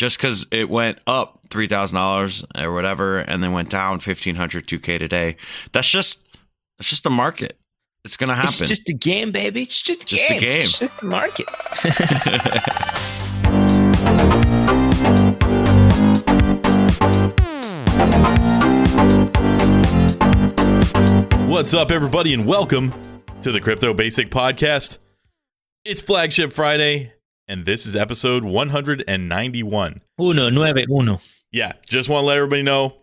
just because it went up three thousand dollars or whatever, and then went down 1500 2k today. That's just it's just the market. It's gonna happen. It's just a game, baby. It's just a Just a game. game. It's just the market. What's up, everybody, and welcome to the Crypto Basic Podcast. It's Flagship Friday, and this is episode 191. Uno, nueve, uno. Yeah, just want to let everybody know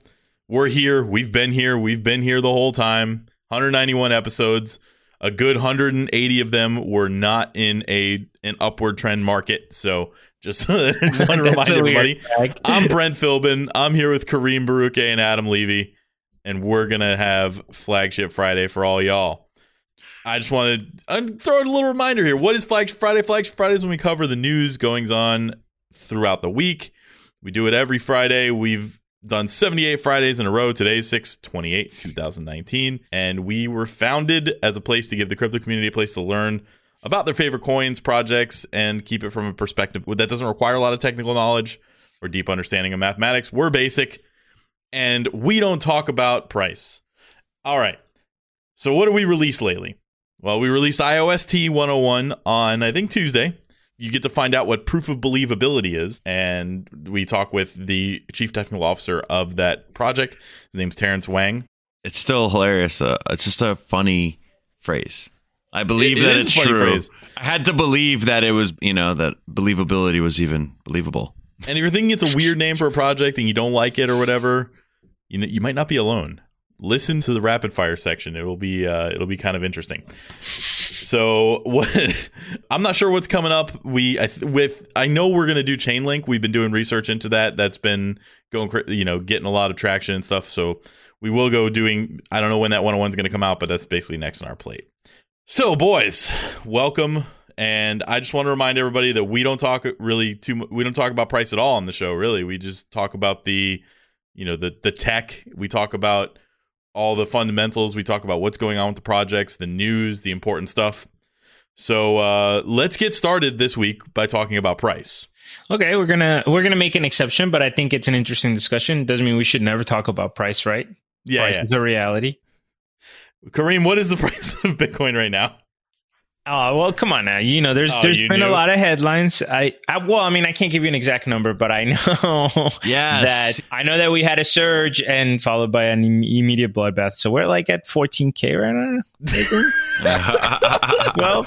we're here. We've been here. We've been here the whole time. 191 episodes. A good 180 of them were not in a an upward trend market. So just want to remind everybody. I'm Brent Philbin. I'm here with Kareem Baruche and Adam Levy, and we're gonna have Flagship Friday for all y'all. I just want to throw a little reminder here. What is Flagship Friday? Flagship Friday is when we cover the news goings on throughout the week. We do it every Friday. We've done 78 Fridays in a row. Today's 628, 2019. And we were founded as a place to give the crypto community a place to learn about their favorite coins, projects, and keep it from a perspective that doesn't require a lot of technical knowledge or deep understanding of mathematics. We're basic and we don't talk about price. All right. So, what do we release lately? Well, we released IOST 101 on, I think, Tuesday. You get to find out what proof of believability is. And we talk with the chief technical officer of that project. His name's Terrence Wang. it's still hilarious. Uh, it's just a funny phrase. I believe It- it it's true. phrase. I had to believe that it was, you know, that believability was even believable. And if you're thinking it's a weird name for a project and you don't like it or whatever, you know, you might not be alone. Listen to the rapid fire section. It will be uh, it'll be kind of interesting. So what? I'm not sure what's coming up. We I, th- with I know we're gonna do Chainlink. We've been doing research into that. That's been going, you know, getting a lot of traction and stuff. So we will go doing. I don't know when that 101 is gonna come out, but that's basically next on our plate. So boys, welcome. And I just want to remind everybody that we don't talk really too. We don't talk about price at all on the show. Really, we just talk about the, you know, the the tech. We talk about all the fundamentals. We talk about what's going on with the projects, the news, the important stuff. So uh, let's get started this week by talking about price. Okay, we're gonna we're gonna make an exception, but I think it's an interesting discussion. Doesn't mean we should never talk about price, right? Yeah, price yeah. is a reality. Kareem, what is the price of Bitcoin right now? Oh well, come on now. You know, there's Oh, there's you been knew? a lot of headlines. I, I well, I mean, I can't give you an exact number, but I know Yes. that I know that we had a surge and followed by an immediate bloodbath. So we're like at 14k right now. well,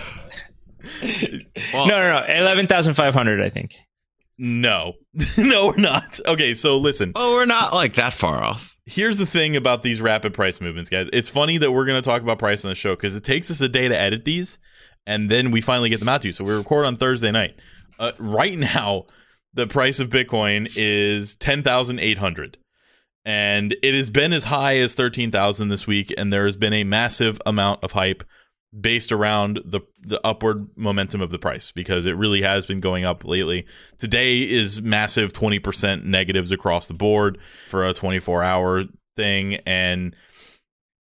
Well, no, no, no, eleven thousand five hundred, I think. No, no, we're not. Okay, so listen. Oh, we're not like that far off. here's the thing about these rapid price movements, guys. It's funny that we're going to talk about price on the show because it takes us a day to edit these, and then we finally get them out to you. So we record on Thursday night. Uh, right now, the price of Bitcoin is ten thousand eight hundred, and it has been as high as thirteen thousand this week. And there has been a massive amount of hype based around the the upward momentum of the price because it really has been going up lately. Today is massive 20% negatives across the board for a 24 hour thing and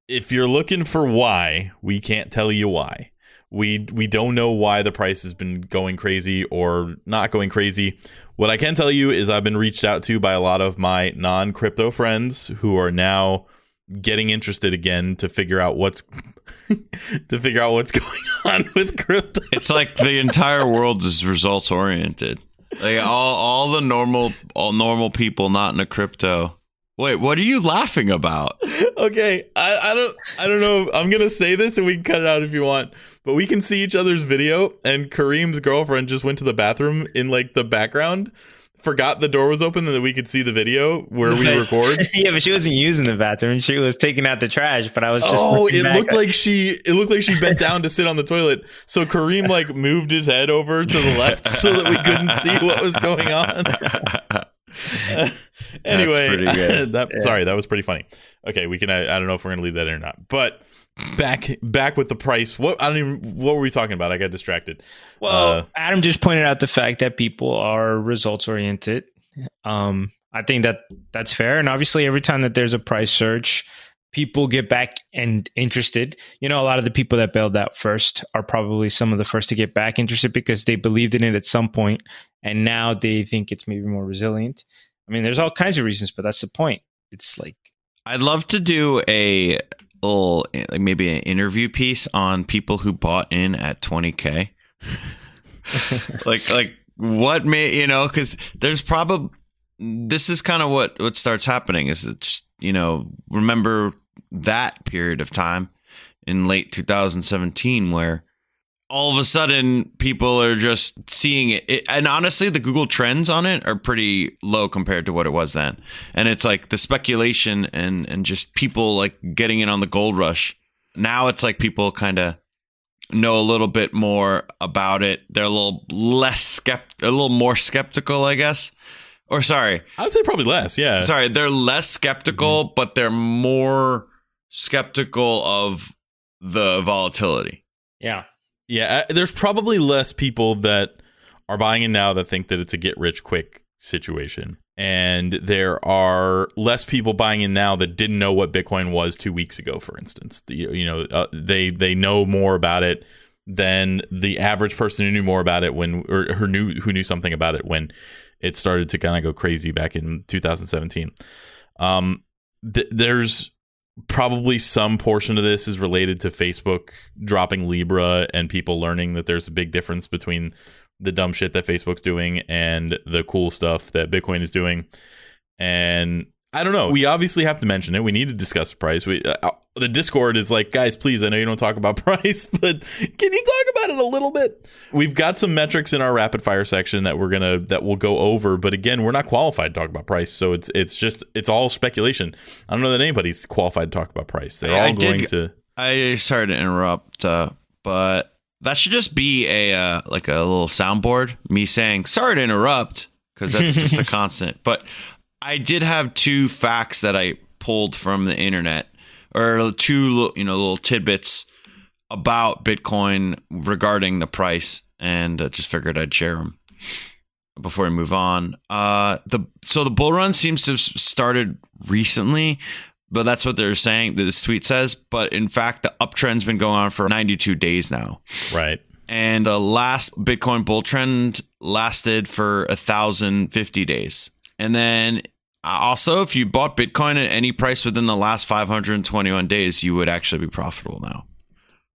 if you're looking for why, we can't tell you why. We we don't know why the price has been going crazy or not going crazy. What I can tell you is I've been reached out to by a lot of my non-crypto friends who are now getting interested again to figure out what's to figure out what's going on with crypto. It's like the entire world is results oriented. Like all all the normal all normal people not in a crypto. Wait, what are you laughing about? okay, I, I don't I don't know. I'm gonna say this and we can cut it out if you want. But we can see each other's video and Kareem's girlfriend just went to the bathroom in like the background, forgot the door was open and that we could see the video where we record. yeah, but she wasn't using the bathroom. She was taking out the trash. But I was just. Oh, it back looked like she it looked like she bent down to sit on the toilet. So Kareem like moved his head over to the left so that we couldn't see what was going on. anyway, pretty good. that, Yeah. sorry, that was pretty funny. Okay, we can. I, I don't know if we're gonna leave that in or not, but back back with the price. What I don't even. What were we talking about? I got distracted. Well, Uh, Adam just pointed out the fact that people are results oriented. Um, I think that that's fair, and obviously, every time that there's a price surge, people get back and interested. You know, a lot of the people that bailed out first are probably some of the first to get back interested because they believed in it at some point and now they think it's maybe more resilient. I mean, there's all kinds of reasons, but that's the point. It's like I'd love to do a little, like maybe an interview piece on people who bought in at 20k. like, like what may you know? Because there's probably this is kind of what what starts happening. Is it just you know remember that period of time in late 2017 where all of a sudden people are just seeing it. it. and honestly the google trends on it are pretty low compared to what it was then and it's like the speculation and and just people like getting in on the gold rush now it's like people kind of know a little bit more about it they're a little less skept a little more skeptical i guess or sorry I would say probably less. Yeah. sorry they're less skeptical but they're more skeptical of the volatility yeah. Yeah, there's probably less people that are buying in now that think that it's a get rich quick situation. And there are less people buying in now that didn't know what Bitcoin was 2 weeks ago for instance. The, you know, uh, they they know more about it than the average person who knew more about it when or who knew who knew something about it when it started to kind of go crazy back in 2017. Um th- there's probably some portion of this is related to Facebook dropping Libra and people learning that there's a big difference between the dumb shit that Facebook's doing and the cool stuff that Bitcoin is doing. And I don't know. We obviously have to mention it. We need to discuss the price. We uh, the Discord is like, guys, please. I know you don't talk about price, but can you talk about it a little bit? We've got some metrics in our rapid fire section that we're gonna that we'll go over. But again, we're not qualified to talk about price, so it's it's just it's all speculation. I don't know that anybody's qualified to talk about price. They're I- I all going did- to. I sorry to interrupt, uh, but that should just be a uh, like a little soundboard. Me saying sorry to interrupt because that's just a constant. But I did have two facts that I pulled from the internet, or two you know little tidbits about Bitcoin regarding the price, and uh, just figured I'd share them before we move on. Uh, the so the bull run seems to have started recently, but that's what they're saying. That this tweet says. But in fact, the uptrend's been going on for 92 days now, Right. and the last Bitcoin bull trend lasted for a thousand fifty days. And then uh, also, if you bought Bitcoin at any price within the last 521 days, you would actually be profitable now.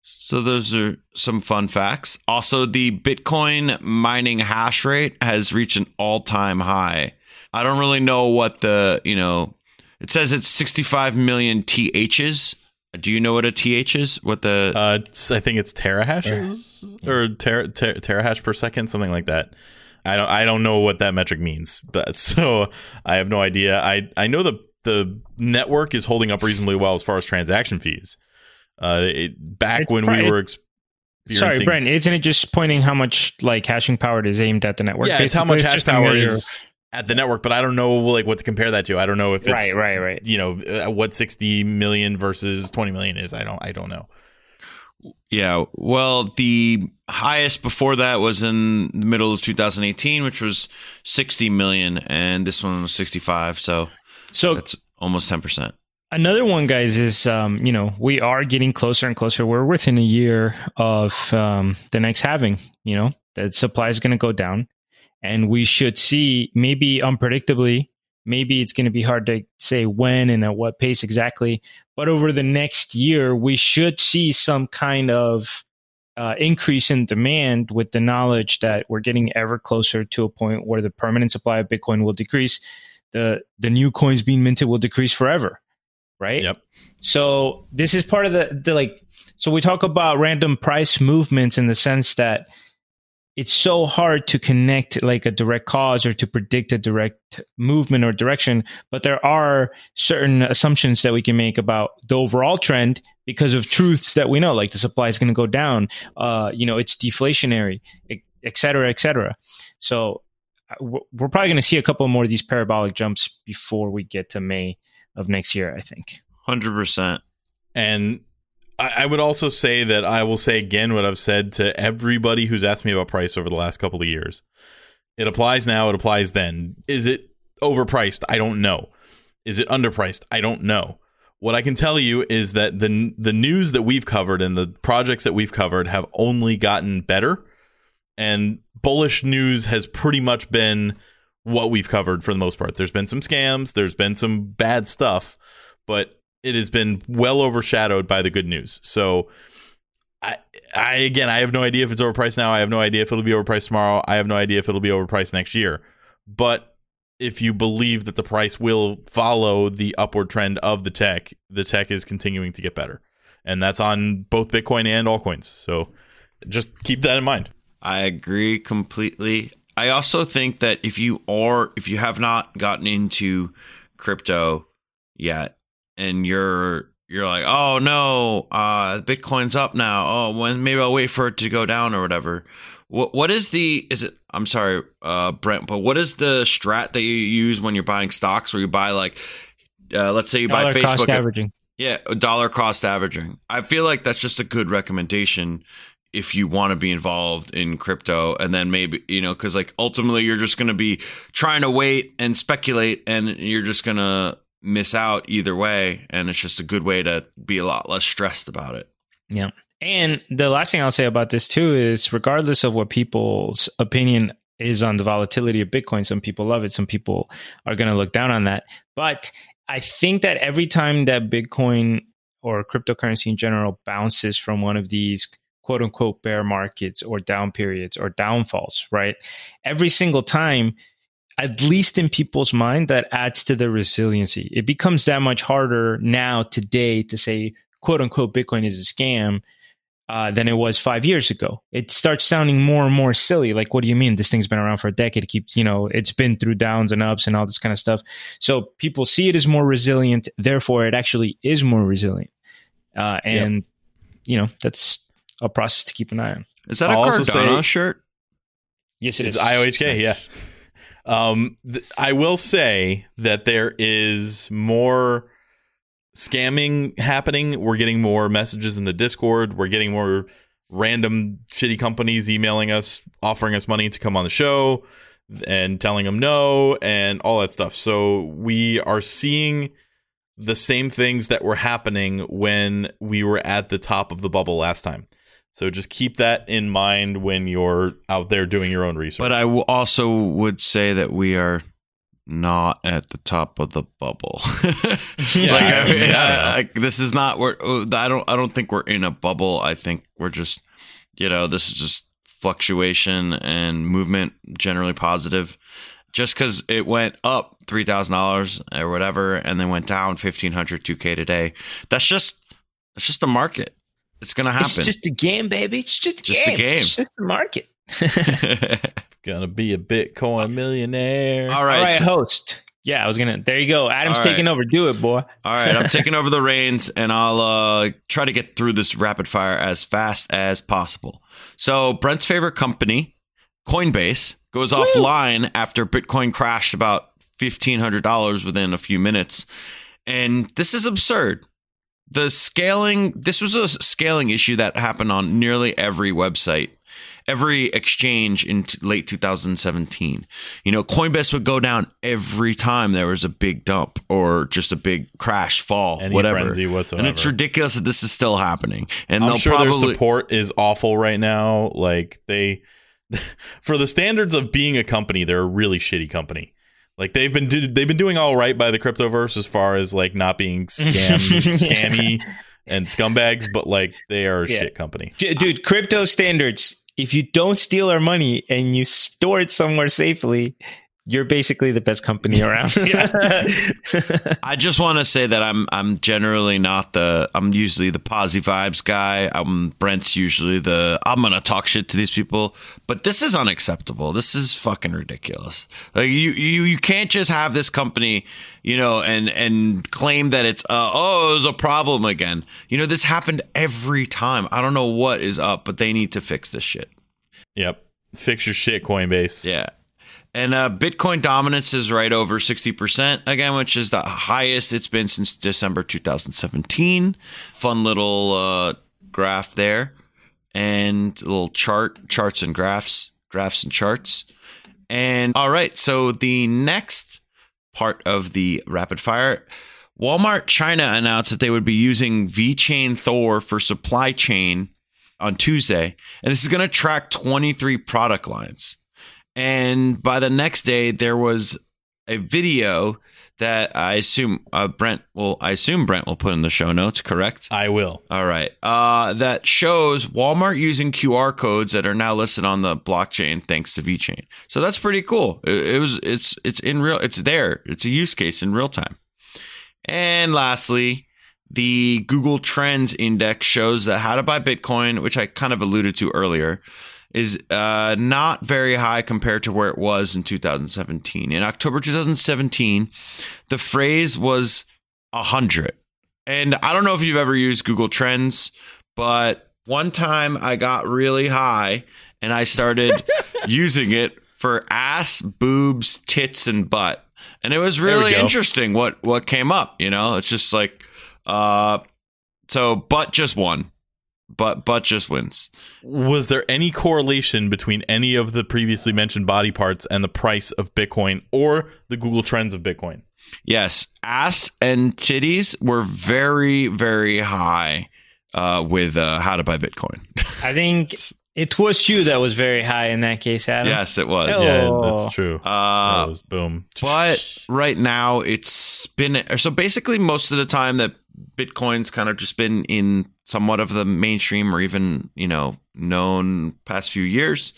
So those are some fun facts. Also, the Bitcoin mining hash rate has reached an all-time high. I don't really know what the, you know, it says it's 65 million THs. Do you know what a TH is? What the Uh, I think it's terahashes or ter- ter- terahash per second, something like that. I don't I don't know what that metric means, but so I have no idea. I I know the the network is holding up reasonably well as far as transaction fees. Uh, it, back It's when we were experiencing, Sorry, Brent, isn't it just pointing how much like hashing power it is aimed at the network? yeah, it's how basically? much hash power is at the network, but I don't know like what to compare that to. I don't know if it's Right, right, right. you know uh, what 60 million versus 20 million is. I don't I don't know. Yeah, well, the highest before that was in the middle of 2018, which was 60 million, and this one was 65. So So that's almost 10%. Another one, guys, is um, you know we are getting closer and closer. We're within a year of um, the next halving. You know that supply is going to go down, and we should see maybe unpredictably. Maybe it's going to be hard to say when and at what pace exactly, but over the next year, we should see some kind of uh, increase in demand with the knowledge that we're getting ever closer to a point where the permanent supply of Bitcoin will decrease. The the new coins being minted will decrease forever right? Yep. So this is part of the, the like so we talk about random price movements in the sense that it's so hard to connect like a direct cause or to predict a direct movement or direction, but there are certain assumptions that we can make about the overall trend because of truths that we know, like the supply is going to go down, uh, you know, it's deflationary, e- et cetera, et cetera. So uh, we're we're probably going to see a couple more of these parabolic jumps before we get to May of next year, I think. 100%. And I, I would also say that I will say again what I've said to everybody who's asked me about price over the last couple of years. It applies now, it applies then. Is it overpriced? I don't know. Is it underpriced? I don't know. What I can tell you is that the the news that we've covered and the projects that we've covered have only gotten better, and bullish news has pretty much been what we've covered for the most part. There's been some scams, there's been some bad stuff, but it has been well overshadowed by the good news. So I, I again, I have no idea if it's overpriced now. I have no idea if it'll be overpriced tomorrow. I have no idea if it'll be overpriced next year. But if you believe that the price will follow the upward trend of the tech, the tech is continuing to get better. And that's on both Bitcoin and altcoins. So just keep that in mind. I agree completely. I also think that if you are if you have not gotten into crypto yet and you're you're like, "Oh no, uh Bitcoin's up now. Oh, when maybe I'll wait for it to go down or whatever." What what is the is it I'm sorry, uh Brent, but what is the strat that you use when you're buying stocks where you buy like uh, let's say you Dollar buy cost Facebook averaging. yeah, dollar cost averaging. I feel like that's just a good recommendation if you want to be involved in crypto and then maybe, you know, cuz like ultimately you're just going to be trying to wait and speculate and you're just going to miss out either way and it's just a good way to be a lot less stressed about it. Yeah. And the last thing I'll say about this too is regardless of what people's opinion is on the volatility of Bitcoin, some people love it, some people are going to look down on that. But I think that every time that Bitcoin or cryptocurrency in general bounces from one of these quote unquote bear markets or down periods or downfalls, right? Every single time, at least in people's mind, that adds to the resiliency. It becomes that much harder now today to say quote unquote Bitcoin is a scam uh, than it was five years ago. It starts sounding more and more silly. Like, what do you mean? This thing's been around for a decade. It keeps, you know, it's been through downs and ups and all this kind of stuff. So people see it as more resilient. Therefore, it actually is more resilient. Uh, and, yep. you know, that's a process to keep an eye on. Is that I'll a Cardano say, shirt? Yes, it it's is. IOHK, nice. yeah. Um, th- I will say that there is more scamming happening. We're getting more messages in the Discord. We're getting more random shitty companies emailing us, offering us money to come on the show and telling them no and all that stuff. So we are seeing the same things that were happening when we were at the top of the bubble last time. So just keep that in mind when you're out there doing your own research. But I w- also would say that we are not at the top of the bubble. yeah, like, I mean, I, I, this is not where uh, I don't. I don't think we're in a bubble. I think we're just, you know, this is just fluctuation and movement, generally positive. Just because it went up three thousand dollars or whatever, and then went down fifteen hundred two k today, that's just it's just the market. It's gonna happen. It's just a game, baby. It's just a just game. a game. It's just the market. Gonna be a Bitcoin millionaire. All right, All right, host. Yeah, I was gonna. There you go. Adam's right. taking over. Do it, boy. All right, I'm taking over the reins, and I'll uh, try to get through this rapid fire as fast as possible. So, Brent's favorite company, Coinbase, goes Woo! offline after Bitcoin crashed about fifteen hundred dollars within a few minutes, and this is absurd. The scaling. This was a scaling issue that happened on nearly every website every exchange in t- late 2017. You know, Coinbase would go down every time there was a big dump or just a big crash fall, Any whatever. And it's ridiculous that this is still happening. And I'm sure probably- their support is awful right now. Like they, for the standards of being a company, they're a really shitty company. Like they've been do- they've been doing all right by the cryptoverse as far as like not being scam scammy and scumbags, but like they are a yeah. shit company. Dude, crypto standards if you don't steal our money and you store it somewhere safely, you're basically the best company around. I just want to say that I'm I'm generally not the I'm usually the posy vibes guy. I'm Brent's usually the I'm gonna talk shit to these people, but this is unacceptable. This is fucking ridiculous. Like you you you can't just have this company, you know, and and claim that it's uh, oh it was a problem again. You know this happened every time. I don't know what is up, but they need to fix this shit. Yep. Fix your shit, Coinbase. Yeah. And uh, Bitcoin dominance is right over 60% again, which is the highest it's been since December 2017. Fun little uh, graph there. And little chart, charts and graphs, graphs and charts. And all right, so the next part of the rapid fire Walmart China announced that they would be using VeChain Thor for supply chain on Tuesday, and this is going to track 23 product lines. And by the next day, there was a video that I assume uh, Brent will. I assume Brent will put in the show notes. Correct. I will. All right. Uh, that shows Walmart using QR codes that are now listed on the blockchain thanks to VeChain. So that's pretty cool. It, it was. It's. It's in real. It's there. It's a use case in real time. And lastly, the Google Trends Index shows that how to buy Bitcoin, which I kind of alluded to earlier, is uh, not very high compared to where it was in 2017. In October 2017, the phrase was 100. And I don't know if you've ever used Google Trends, but one time I got really high and I started using it for ass, boobs, tits, and butt. And it was really interesting what what came up, you know? It's just like uh so butt just won but but just wins. Was there any correlation between any of the previously mentioned body parts and the price of Bitcoin or the Google Trends of Bitcoin? Yes, ass and titties were very very high uh, with uh, how to buy Bitcoin. I think it was you that was very high in that case, Adam. Yes, it was. Hello. Yeah, that's true. Uh, that was boom. but right now it's been so basically most of the time that Bitcoin's kind of just been in somewhat of the mainstream or even, you know, known past few years.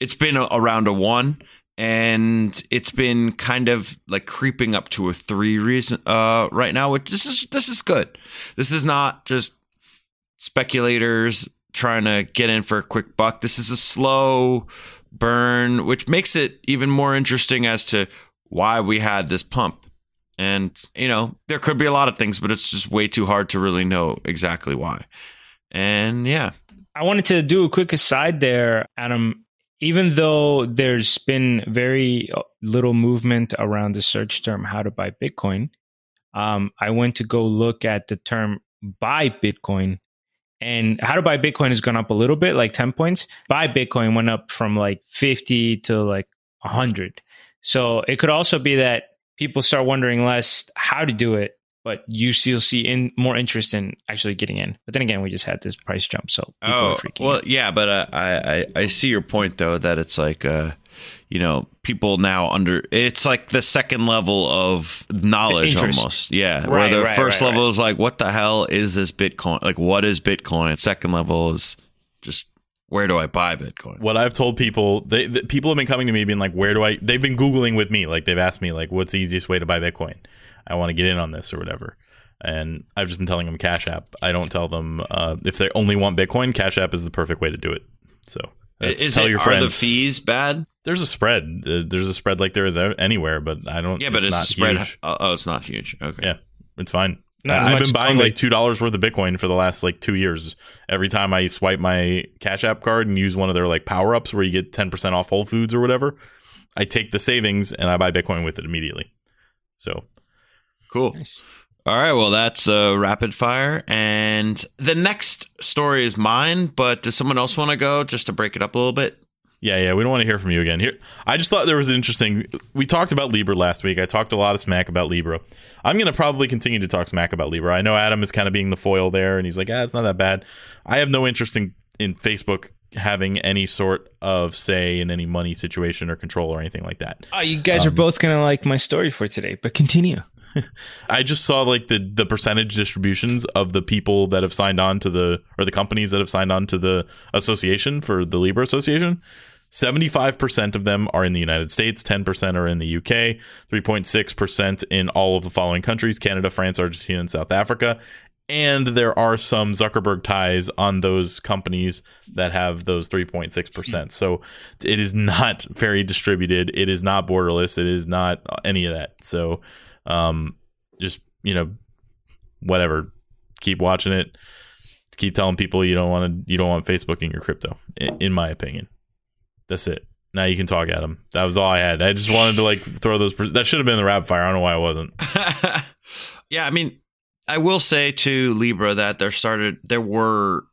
It's been a, around a one and it's been kind of like creeping up to a three reason uh right now, which this is this is good. This is not just speculators trying to get in for a quick buck. This is a slow burn, which makes it even more interesting as to why we had this pump. And, you know, there could be a lot of things, but it's just way too hard to really know exactly why. And yeah. I wanted to do a quick aside there, Adam. Even though there's been very little movement around the search term how to buy Bitcoin, um, I went to go look at the term buy Bitcoin. And how to buy Bitcoin has gone up a little bit, like 10 points. Buy Bitcoin went up from like 50 to like 100. So it could also be that people start wondering less how to do it, but you still see in more interest in actually getting in. But then again, we just had this price jump, so oh well, out. yeah. But uh, I, I I see your point though that it's like uh, you know people now under it's like the second level of knowledge almost yeah right, where the right, first right, level is like what the hell is this bitcoin like what is bitcoin second level is just where do I buy Bitcoin? What I've told people, they, the, people have been coming to me being like, where do I? They've been googling with me, like they've asked me like, what's the easiest way to buy Bitcoin? I want to get in on this or whatever. And I've just been telling them Cash App. I don't tell them uh, if they only want Bitcoin. Cash App is the perfect way to do it. So is tell it, your friends. Are the fees bad? There's a spread. Uh, there's a spread like there is anywhere, but I don't. Yeah, but it's, it's spread. Huge. Oh, it's not huge. Okay. Yeah, it's fine. I've been buying like two dollars worth of Bitcoin for the last like two years. Every time I swipe my Cash App card and use one of their like power ups where you get ten percent off Whole Foods or whatever, I take the savings and I buy Bitcoin with it immediately. So cool. Nice. All right, well that's uh, rapid fire, and the next story is mine. But does someone else want to go just to break it up a little bit? Yeah, yeah, we don't want to hear from you again. Here, I just thought there was an interesting. We talked about Libra last week. I talked a lot of smack about Libra. I'm going to probably continue to talk smack about Libra. I know Adam is kind of being the foil there, and he's like, "Ah, it's not that bad." I have no interest in in Facebook having any sort of say in any money situation or control or anything like that. Oh, you guys um, are both going to like my story for today, but continue. I just saw like the the percentage distributions of the people that have signed on to the or the companies that have signed on to the association for the Libra Association. 75% of them are in the United States, 10% are in the UK, 3.6% in all of the following countries Canada, France, Argentina, and South Africa. And there are some Zuckerberg ties on those companies that have those 3.6%. So it is not very distributed. It is not borderless. It is not any of that. So um, just you know, whatever. Keep watching it. Keep telling people you don't want to. You don't want Facebook in your crypto. In, my opinion, that's it. Now you can talk, Adam. That was all I had. I just wanted to like throw those. That should have been the rapid fire. I don't know why I wasn't. yeah, I mean, I will say to Libra that there started there were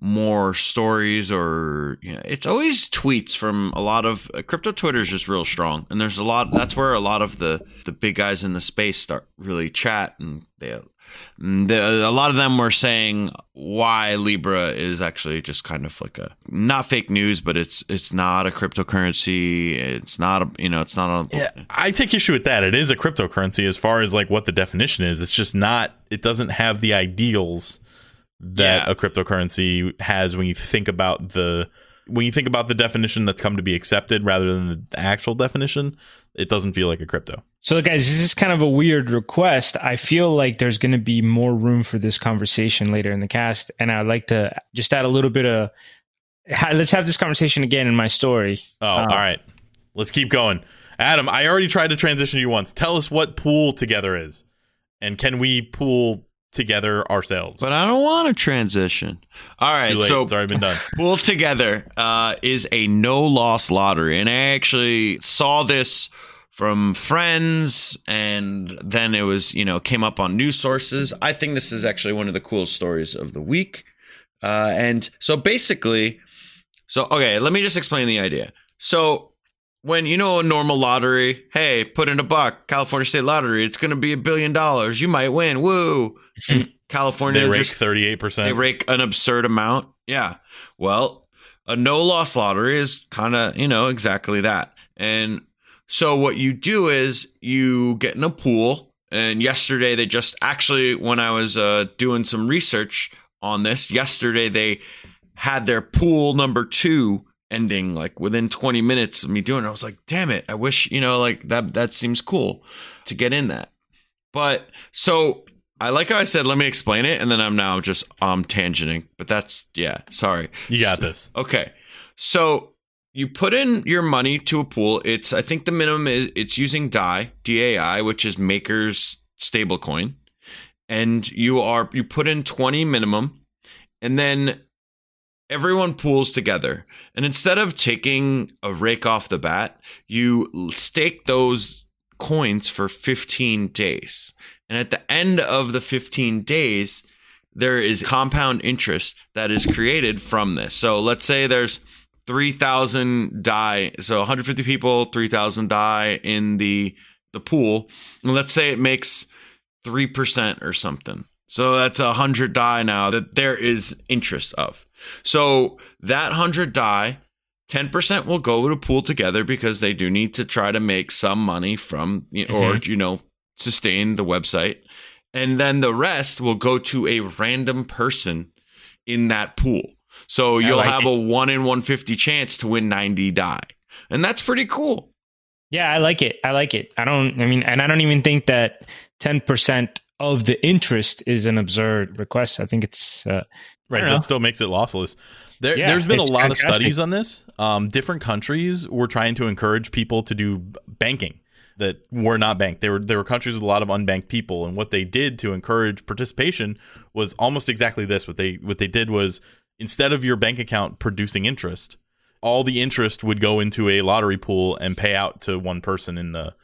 more stories or you know, it's always tweets from a lot of uh, crypto Twitter is just real strong, and there's a lot. That's where a lot of the the big guys in the space start really chat, and they the, a lot of them were saying why Libra is actually just kind of like a not fake news, but it's it's not a cryptocurrency. It's not a you know it's not a. Yeah, I take issue with that. It is a cryptocurrency as far as like what the definition is. It's just not. It doesn't have the ideals that Yeah. a cryptocurrency has when you think about the when you think about the definition that's come to be accepted rather than the actual definition. It doesn't feel like a crypto. So, guys, this is kind of a weird request. I feel like there's going to be more room for this conversation later in the cast, and I'd like to just add a little bit of. Let's have this conversation again in my story. Oh, Uh, all right. Let's keep going. Adam, I already tried to transition you once. Tell us what Pool Together is. And can we pool together ourselves? But I don't want to transition. All right, so it's already been done. Pool Together uh, is a no loss lottery. And I actually saw this from friends, and then it was, you know, came up on news sources. I think this is actually one of the coolest stories of the week. Uh, and so basically, so, okay, let me just explain the idea. So, when you know a normal lottery, hey, put in a buck, California State Lottery, it's going to be a billion dollars. You might win. Woo. California They rake thirty eight percent. they rake an absurd amount. Yeah. Well, a no loss lottery is kind of, you know, exactly that. And so what you do is you get in a pool. And yesterday they just actually, when I was uh, doing some research on this, yesterday they had their pool number two ending like within 20 minutes of me doing it. I was like, damn it. I wish, you know, like that, that seems cool to get in that. But so I like how I said, let me explain it. And then I'm now just um tangenting, but that's, yeah, sorry. You got So- this. Okay. So you put in your money to a pool. It's I think the minimum is it's using DAI, DAI, which is Maker's stablecoin. And you are you put in 20 minimum and then everyone pools together. And instead of taking a rake off the bat, you stake those coins for 15 days. And at the end of the 15 days, there is compound interest that is created from this. So let's say there's 3,000 DAI, so 150 people, 3,000 DAI in the the pool. And let's say it makes 3% or something. So that's a 100 DAI now that there is interest of. So that 100 DAI 10% will go to Pool Together because they do need to try to make some money from or you know mm-hmm. Sustain the website and then the rest will go to a random person in that pool. So you'll like have it. a 1 in 150 chance to win 90 DAI. And that's pretty cool. Yeah, I like it. I like it. I don't. I mean, and I don't even think that ten percent of the interest is an absurd request. I think it's. Uh, Right, that still makes it lossless. There, Yeah, there's been a it's lot of studies on this. Um, different countries were trying to encourage people to do banking that were not banked. There were there were countries with a lot of unbanked people, and what they did to encourage participation was almost exactly this. What they what they did was instead of your bank account producing interest, all the interest would go into a lottery pool and pay out to one person in the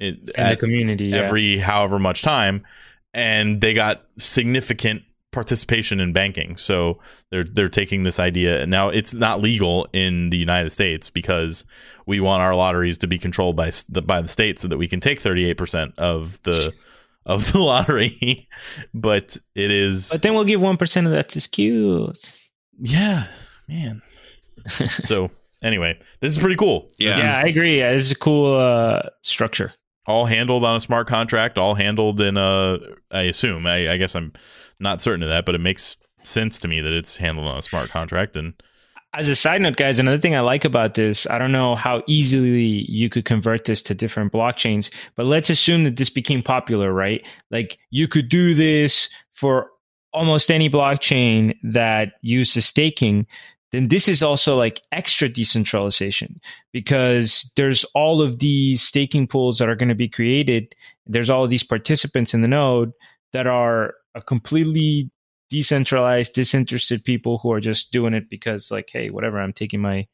in, in the community. yeah. every however much time, and they got significant participation in banking. So they're they're taking this idea and now it's not legal in the United States because we want our lotteries to be controlled by the by the state so that we can take 38% of the of the lottery. but it is But then we'll give one percent of that to SKUs. yeah, man. so anyway, this is pretty cool. Yeah. Yeah, I agree. Yeah, is a cool uh, structure. all handled on a smart contract, all handled in a. I assume. I, I guess I'm not certain of that, but it makes sense to me that it's handled on a smart contract. And As a side note, guys, another thing I like about this, I don't know how easily you could convert this to different blockchains, but let's assume that this became popular, right? Like you could do this for almost any blockchain that uses staking. Then this is also like extra decentralization because there's all of these staking pools that are going to be created. There's all of these participants in the node that are a completely decentralized, disinterested people who are just doing it because, like, hey, whatever, I'm taking my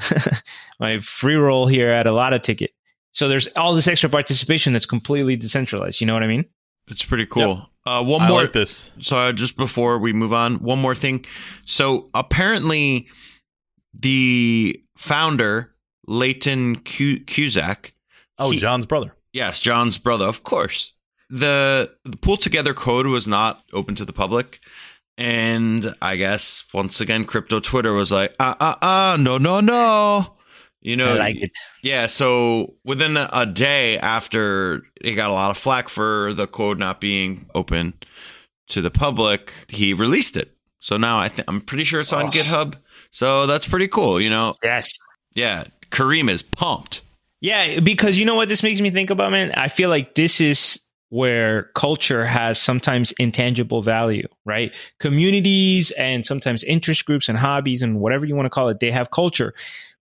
my free roll here at a lotto ticket. So there's all this extra participation that's completely decentralized. You know what I mean? It's pretty cool. Uh, one I more. like this. So uh, just before we move on, one more thing. So apparently, the founder Leighton Cu- Cusack. Oh, he- John's brother. Yes, John's brother, of course. The the Pool Together code was not open to the public. And I guess once again, crypto Twitter was like, uh uh uh, no, no, no. You know, I like it. yeah. So within a, day after he got a lot of flack for the code not being open to the public, he released it. So now I think I'm pretty sure it's on Oh. GitHub. So that's pretty cool. You know, Yes. yeah. Kareem is pumped. Yeah, because you know what this makes me think about, man? I feel like this is where culture has sometimes intangible value, right? Communities and sometimes interest groups and hobbies and whatever you want to call it, they have culture.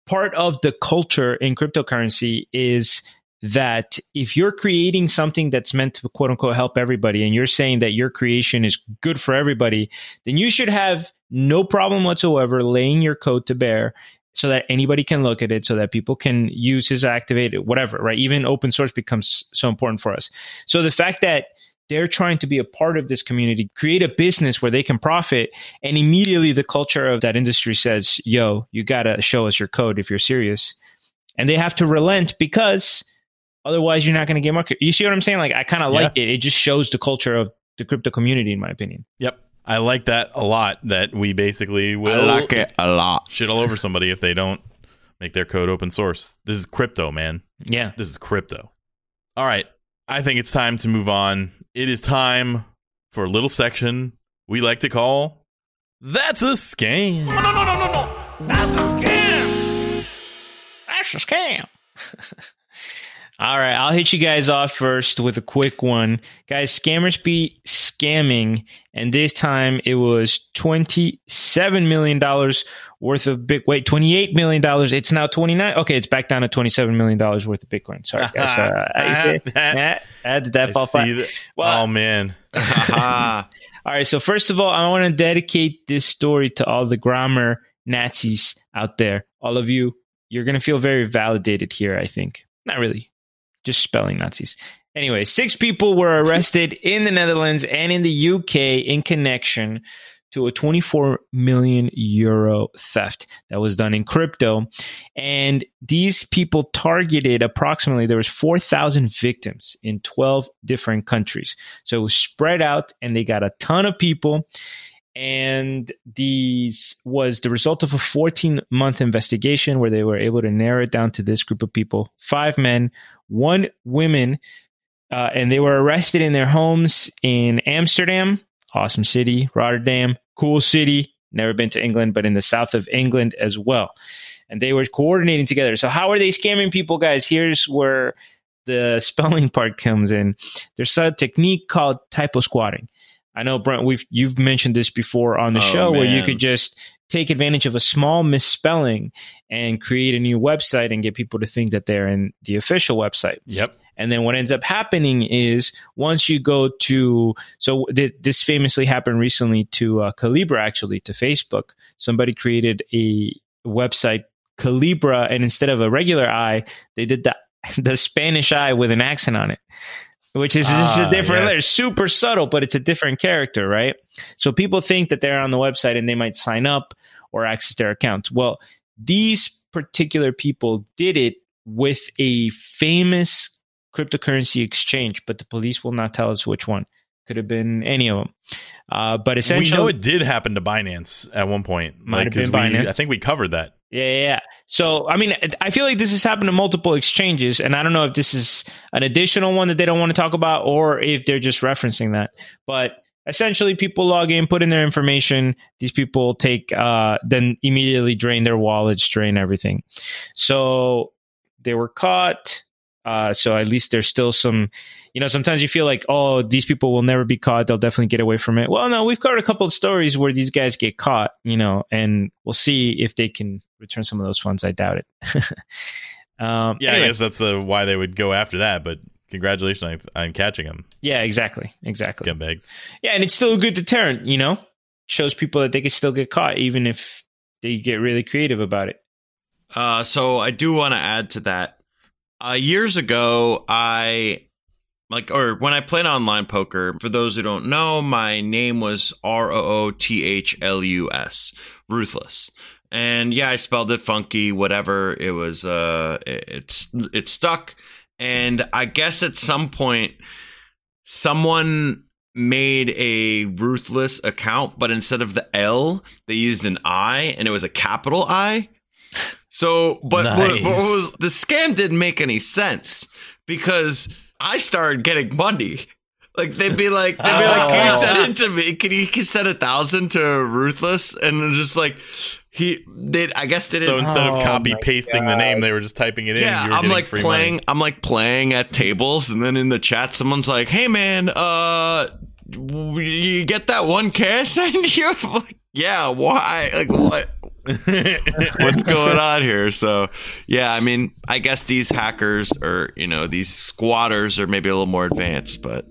Part of the culture in cryptocurrency is that if you're creating something that's meant to quote unquote help everybody and you're saying that your creation is good for everybody, then you should have no problem whatsoever laying your code to bear so that anybody can look at it, so that people can use his activate it, whatever, right? Even open source becomes so important for us. So the fact that they're trying to be a part of this community, create a business where they can profit, and immediately the culture of that industry says, yo, you gotta show us your code if you're serious. And they have to relent because otherwise you're not gonna get market. You see what I'm saying? Like I kind of Yeah. like it. It just shows the culture of the crypto community, in my opinion. Yep. I like that a lot. That we basically will I like it a lot. shit all over somebody if they don't make their code open source. This is crypto, man. Yeah. This is crypto. All right. I think it's time to move on. It is time for a little section we like to call That's a Scam. no, no, no, no, no. That's a scam. That's a scam. All right, I'll hit you guys off first with a quick one. Guys, scammers be scamming, and this time it was $27 million worth of big wait, $28 million. It's now 29. Okay, it's back down to $27 million worth of Bitcoin. Sorry, guys. Uh, I, I, I, did that I fall flat? that- Well- oh, man. All right. So first of all, I want to dedicate this story to all the grammar Nazis out there. All of you, you're going to feel very validated here, I think. Not really, just spelling Nazis. Anyway, six people were arrested in the Netherlands and in the UK in connection to a 24 million euro theft that was done in crypto. And these people targeted approximately, there was 4,000 victims in 12 different countries. So it was spread out and they got a ton of people. And these was the result of a 14 month investigation where they were able to narrow it down to this group of people five men, one woman, uh, and they were arrested in their homes in Amsterdam, awesome city, Rotterdam, cool city. Never been to England, but in the south of England as well. And they were coordinating together. So, how are they scamming people, guys? Here's where the spelling part comes in. There's a technique called typo squatting. I know Brent, we've you've mentioned this before on the Oh, show where you could just take advantage of a small misspelling and create a new website and get people to think that they're in the official website. Yep. And then what ends up happening is once you go to, so th- this famously happened recently to uh, Calibra, actually, to Facebook. Somebody created a website, Calibra, and instead of a regular I, they did the, the Spanish I with an accent on it, which is just Ah, a different, yes. super subtle, but it's a different character, right? So people think that they're on the website and they might sign up or access their account. Well, these particular people did it with a famous cryptocurrency exchange, but the police will not tell us which one. Could have been any of them. Uh, but essentially We know it did happen to Binance at one point. Might have 'cause been we- Binance. I think we covered that. Yeah, yeah, yeah. So, I mean, I feel like this has happened to multiple exchanges, and I don't know if this is an additional one that they don't want to talk about or if they're just referencing that. But essentially, people log in, put in their information. These people take, uh, then immediately drain their wallets, drain everything. So they were caught. Uh, so at least there's still some, you know, sometimes you feel like, oh, these people will never be caught. They'll definitely get away from it. Well, no, we've got a couple of stories where these guys get caught, you know, and we'll see if they can return some of those funds. I doubt it. um, Yeah, anyway. I guess that's the why they would go after that. But congratulations on, on catching them, yeah, exactly, exactly. scumbags. Yeah, and it's still a good deterrent, you know, shows people that they can still get caught even if they get really creative about it. Uh, so I do want to add to that. Uh, years ago, I like or when I played online poker, for those who don't know, my name was R O O T H L U S, ruthless. And yeah, I spelled it funky, whatever. It was uh it's it stuck. And I guess at some point someone made a ruthless account, but instead of the L, they used an I and it was a capital I. So, but what, what was the scam didn't make any sense because I started getting money. Like they'd be like, they'd be like, "Can you Oh. send it to me? Can you, can you send a thousand to Ruthless?" And just like, he did. I guess they didn't. So instead Oh of copy my pasting the name, they were just typing it in. yeah, I'm like free playing. money. I'm like playing at tables, and then in the chat, someone's like, "Hey man, uh, you get that one K I sent you?" I'm like, yeah, why? Like what? What's going on here? So, yeah, I mean, I guess these hackers or you know these squatters are maybe a little more advanced, but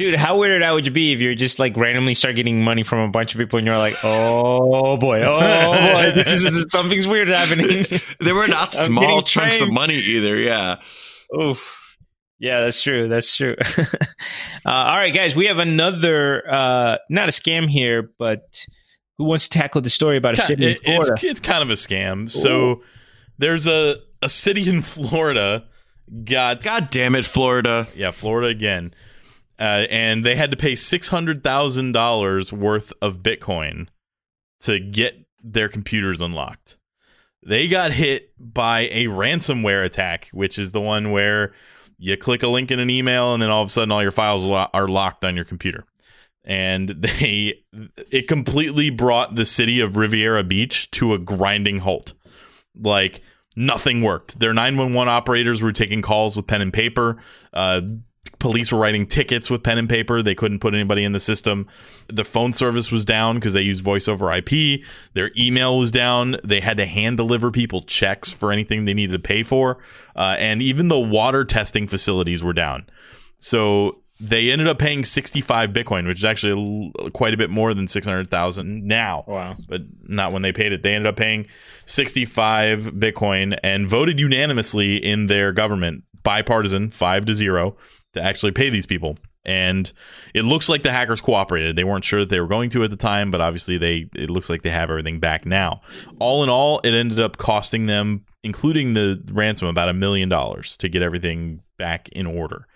Dude, how weirded out would you be if you're just like randomly start getting money from a bunch of people and you're like, oh boy, oh boy, this is something's weird happening. they were not small chunks of money either. Yeah. Oof. Yeah, that's true. That's true. uh, all right, guys, we have another, uh, not a scam here, but who wants to tackle the story about a city in it- it's, Florida? it's kind of a scam. So there's a, a city in Florida got God damn it, Florida. yeah Florida again, uh, and they had to pay six hundred thousand dollars worth of Bitcoin to get their computers unlocked. They got hit by a ransomware attack, which is the one where you click a link in an email and then all of a sudden all your files lo- are locked on your computer. And they it completely brought the city of Riviera Beach to a grinding halt. Like nothing worked. Their 911 operators were taking calls with pen and paper. Uh, police were writing tickets with pen and paper. They couldn't put anybody in the system. The phone service was down because they used voice over IP. Their email was down. They had to hand deliver people checks for anything they needed to pay for. Uh, and even the water testing facilities were down. So they ended up paying 65 Bitcoin, which is actually quite a bit more than 600,000 now Wow. but not when they paid it. They ended up paying 65 Bitcoin and voted unanimously in their government, bipartisan, five to zero, to actually pay these people. And it looks like the hackers cooperated. They weren't sure that they were going to at the time, but obviously they it looks like they have everything back now. All in all, it ended up costing them, including the ransom, about a million dollars to get everything back in order.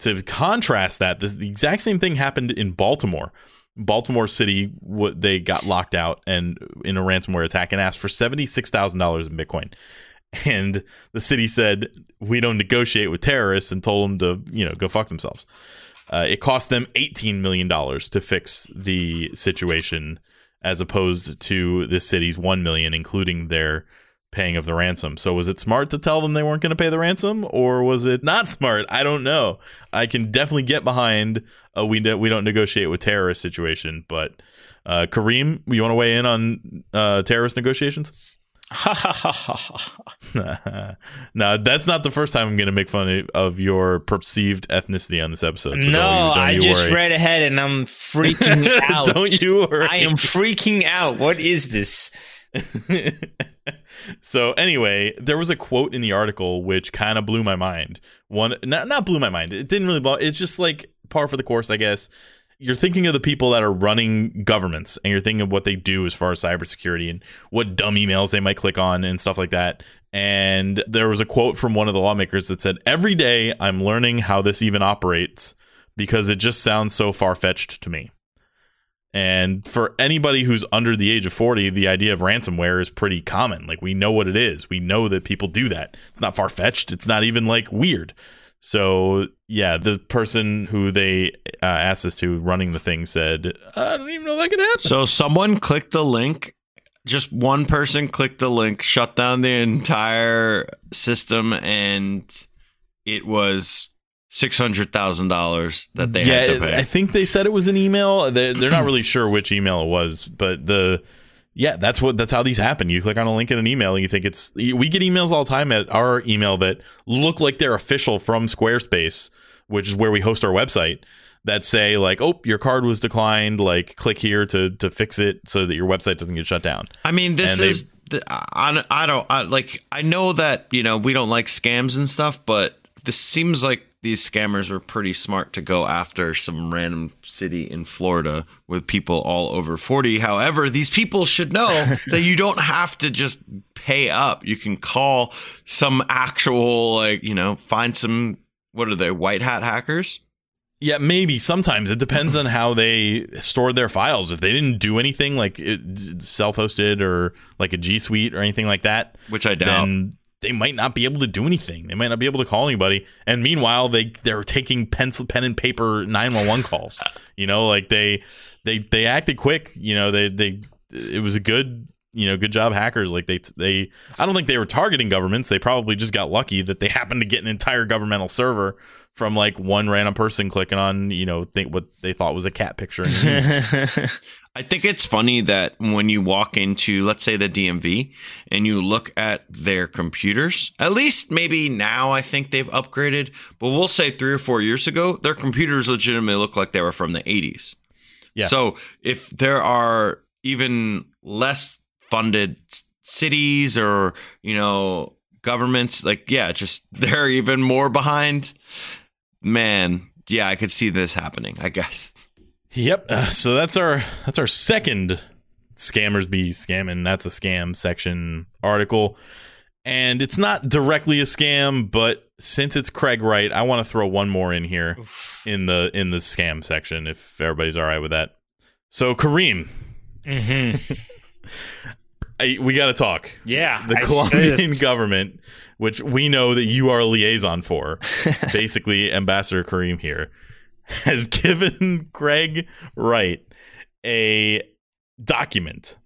To contrast that, this, the exact same thing happened in Baltimore. Baltimore City, what they got locked out and in a ransomware attack and asked for seventy six thousand dollars in Bitcoin, and the city said we don't negotiate with terrorists and told them to you know go fuck themselves. Uh, it cost them eighteen million dollars to fix the situation, as opposed to the city's one million, including their paying of the ransom. So was it smart to tell them they weren't going to pay the ransom, or was it not smart? I don't know. I can definitely get behind a we we don't negotiate with terrorist situation, but uh, Kareem, you want to weigh in on uh, terrorist negotiations? no, that's not the first time I'm going to make fun of your perceived ethnicity on this episode. So no, don't, don't I just worry. read ahead and I'm freaking out. don't you worry. I am freaking out. What is this? so anyway, there was a quote in the article which kind of blew my mind. One, not not blew my mind. It didn't really blow. It's just like par for the course, I guess. You're thinking of the people that are running governments, and you're thinking of what they do as far as cybersecurity and what dumb emails they might click on and stuff like that. And there was a quote from one of the lawmakers that said, "Every day I'm learning how this even operates because it just sounds so far fetched to me." And for anybody who's under the age of 40, the idea of ransomware is pretty common. Like, we know what it is. We know that people do that. It's not far fetched. It's not even like weird. So, yeah, the person who they uh, asked this to running the thing said, I don't even know that could happen. So someone clicked the link. Just one person clicked the link, shut down the entire system, and it was six hundred thousand dollars that they had to yeah, pay. I think they said it was an email. They're, they're not really sure which email it was, but the yeah, that's what that's how these happen. You click on a link in an email, and you think it's. We get emails all the time at our email that look like they're official from Squarespace, which is where we host our website. That say like, oh, your card was declined. Like, click here to to fix it so that your website doesn't get shut down. I mean, this And is. The, I, I don't I, like. I know that you know we don't like scams and stuff, but this seems like these scammers were pretty smart to go after some random city in Florida with people all over 40. However, these people should know that you don't have to just pay up. You can call some actual, like, you know, find some, what are they, white hat hackers? Yeah, maybe sometimes it depends on how they stored their files. If they didn't do anything like self-hosted or like a G Suite or anything like that, which I doubt, then they might not be able to do anything. They might not be able to call anybody. And meanwhile, they they're taking pencil, pen and paper nine one one calls. You know, like they they they acted quick. You know, they they it was a good you know good job hackers. Like they they I don't think they were targeting governments. They probably just got lucky that they happened to get an entire governmental server from like one random person clicking on you know think what they thought was a cat picture. I think it's funny that when you walk into, let's say, the DMV and you look at their computers, at least maybe now I think they've upgraded, but we'll say three or four years ago, their computers legitimately look like they were from the 80s. Yeah. So if there are even less funded cities or, you know, governments, like, yeah, just they're even more behind, man, yeah, I could see this happening, I guess. Yep. Uh, so that's our that's our second scammers be scamming. That's a scam section article, and it's not directly a scam, but since it's Craig Wright, I want to throw one more in here Oof. in the in the scam section if everybody's all right with that. So Kareem. Mm-hmm. I, we got to talk. Yeah. The Colombian government, which we know that you are a liaison for, basically Ambassador Kareem here, has given Craig Wright a document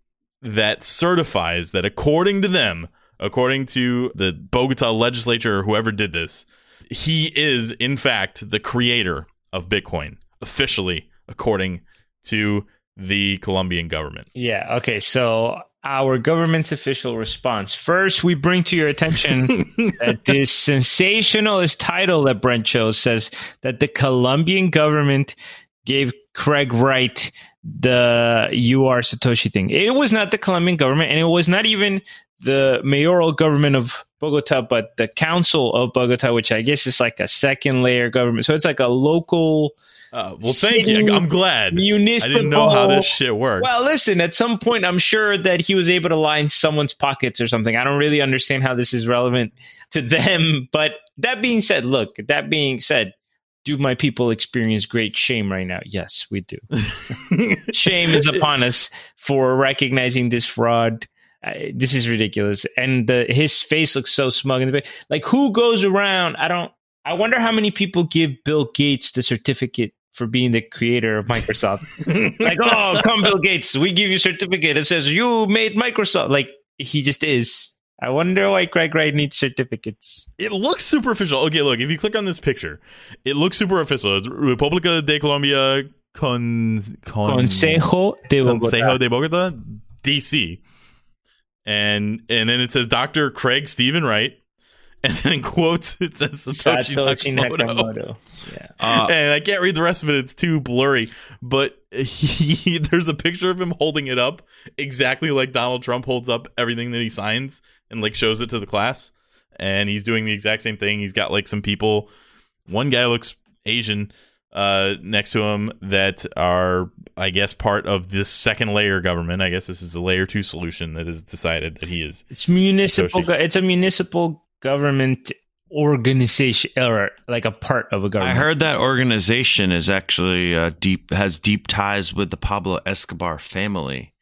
that certifies that according to them, according to the Bogota legislature or whoever did this, he is in fact the creator of Bitcoin officially according to the Colombian government. Yeah, okay. So our government's official response. First, we bring to your attention that this sensationalist title that Brent chose says that the Colombian government gave Craig Wright the you are Satoshi thing. It was not the Colombian government, and it was not even the mayoral government of Bogota, but the council of Bogota, which I guess is like a second layer government. So it's like a local uh, well, thank you. I'm glad. Municipal. I didn't know how this shit worked. Well, listen. At some point, I'm sure that he was able to line someone's pockets or something. I don't really understand how this is relevant to them. But that being said, look. That being said, do my people experience great shame right now? Yes, we do. shame is upon us for recognizing this fraud. Uh, this is ridiculous. And the, his face looks so smug in the like who goes around? I don't. I wonder how many people give Bill Gates the certificate for being the creator of Microsoft. like, oh, come Bill Gates, we give you certificate. It says you made Microsoft. Like he just is. I wonder why Craig Wright needs certificates. It looks superficial. Okay, look, if you click on this picture, it looks super official. It's República de Colombia con, con Consejo de Bogotá. Consejo de Bogotá, DC. And and then it says Dr. Craig Stephen Wright and then in quotes it says Satoshi, Satoshi Nakamoto. Nakamoto. Yeah. Uh, and I can't read the rest of it; it's too blurry. But he, there's a picture of him holding it up exactly like Donald Trump holds up everything that he signs and like shows it to the class. And he's doing the exact same thing. He's got like some people. One guy looks Asian uh, next to him that are, I guess, part of this second layer government. I guess this is a layer two solution that has decided that he is. It's municipal. Satoshi. It's a municipal government organization or like a part of a government. I heard that organization is actually uh, deep has deep ties with the Pablo Escobar family.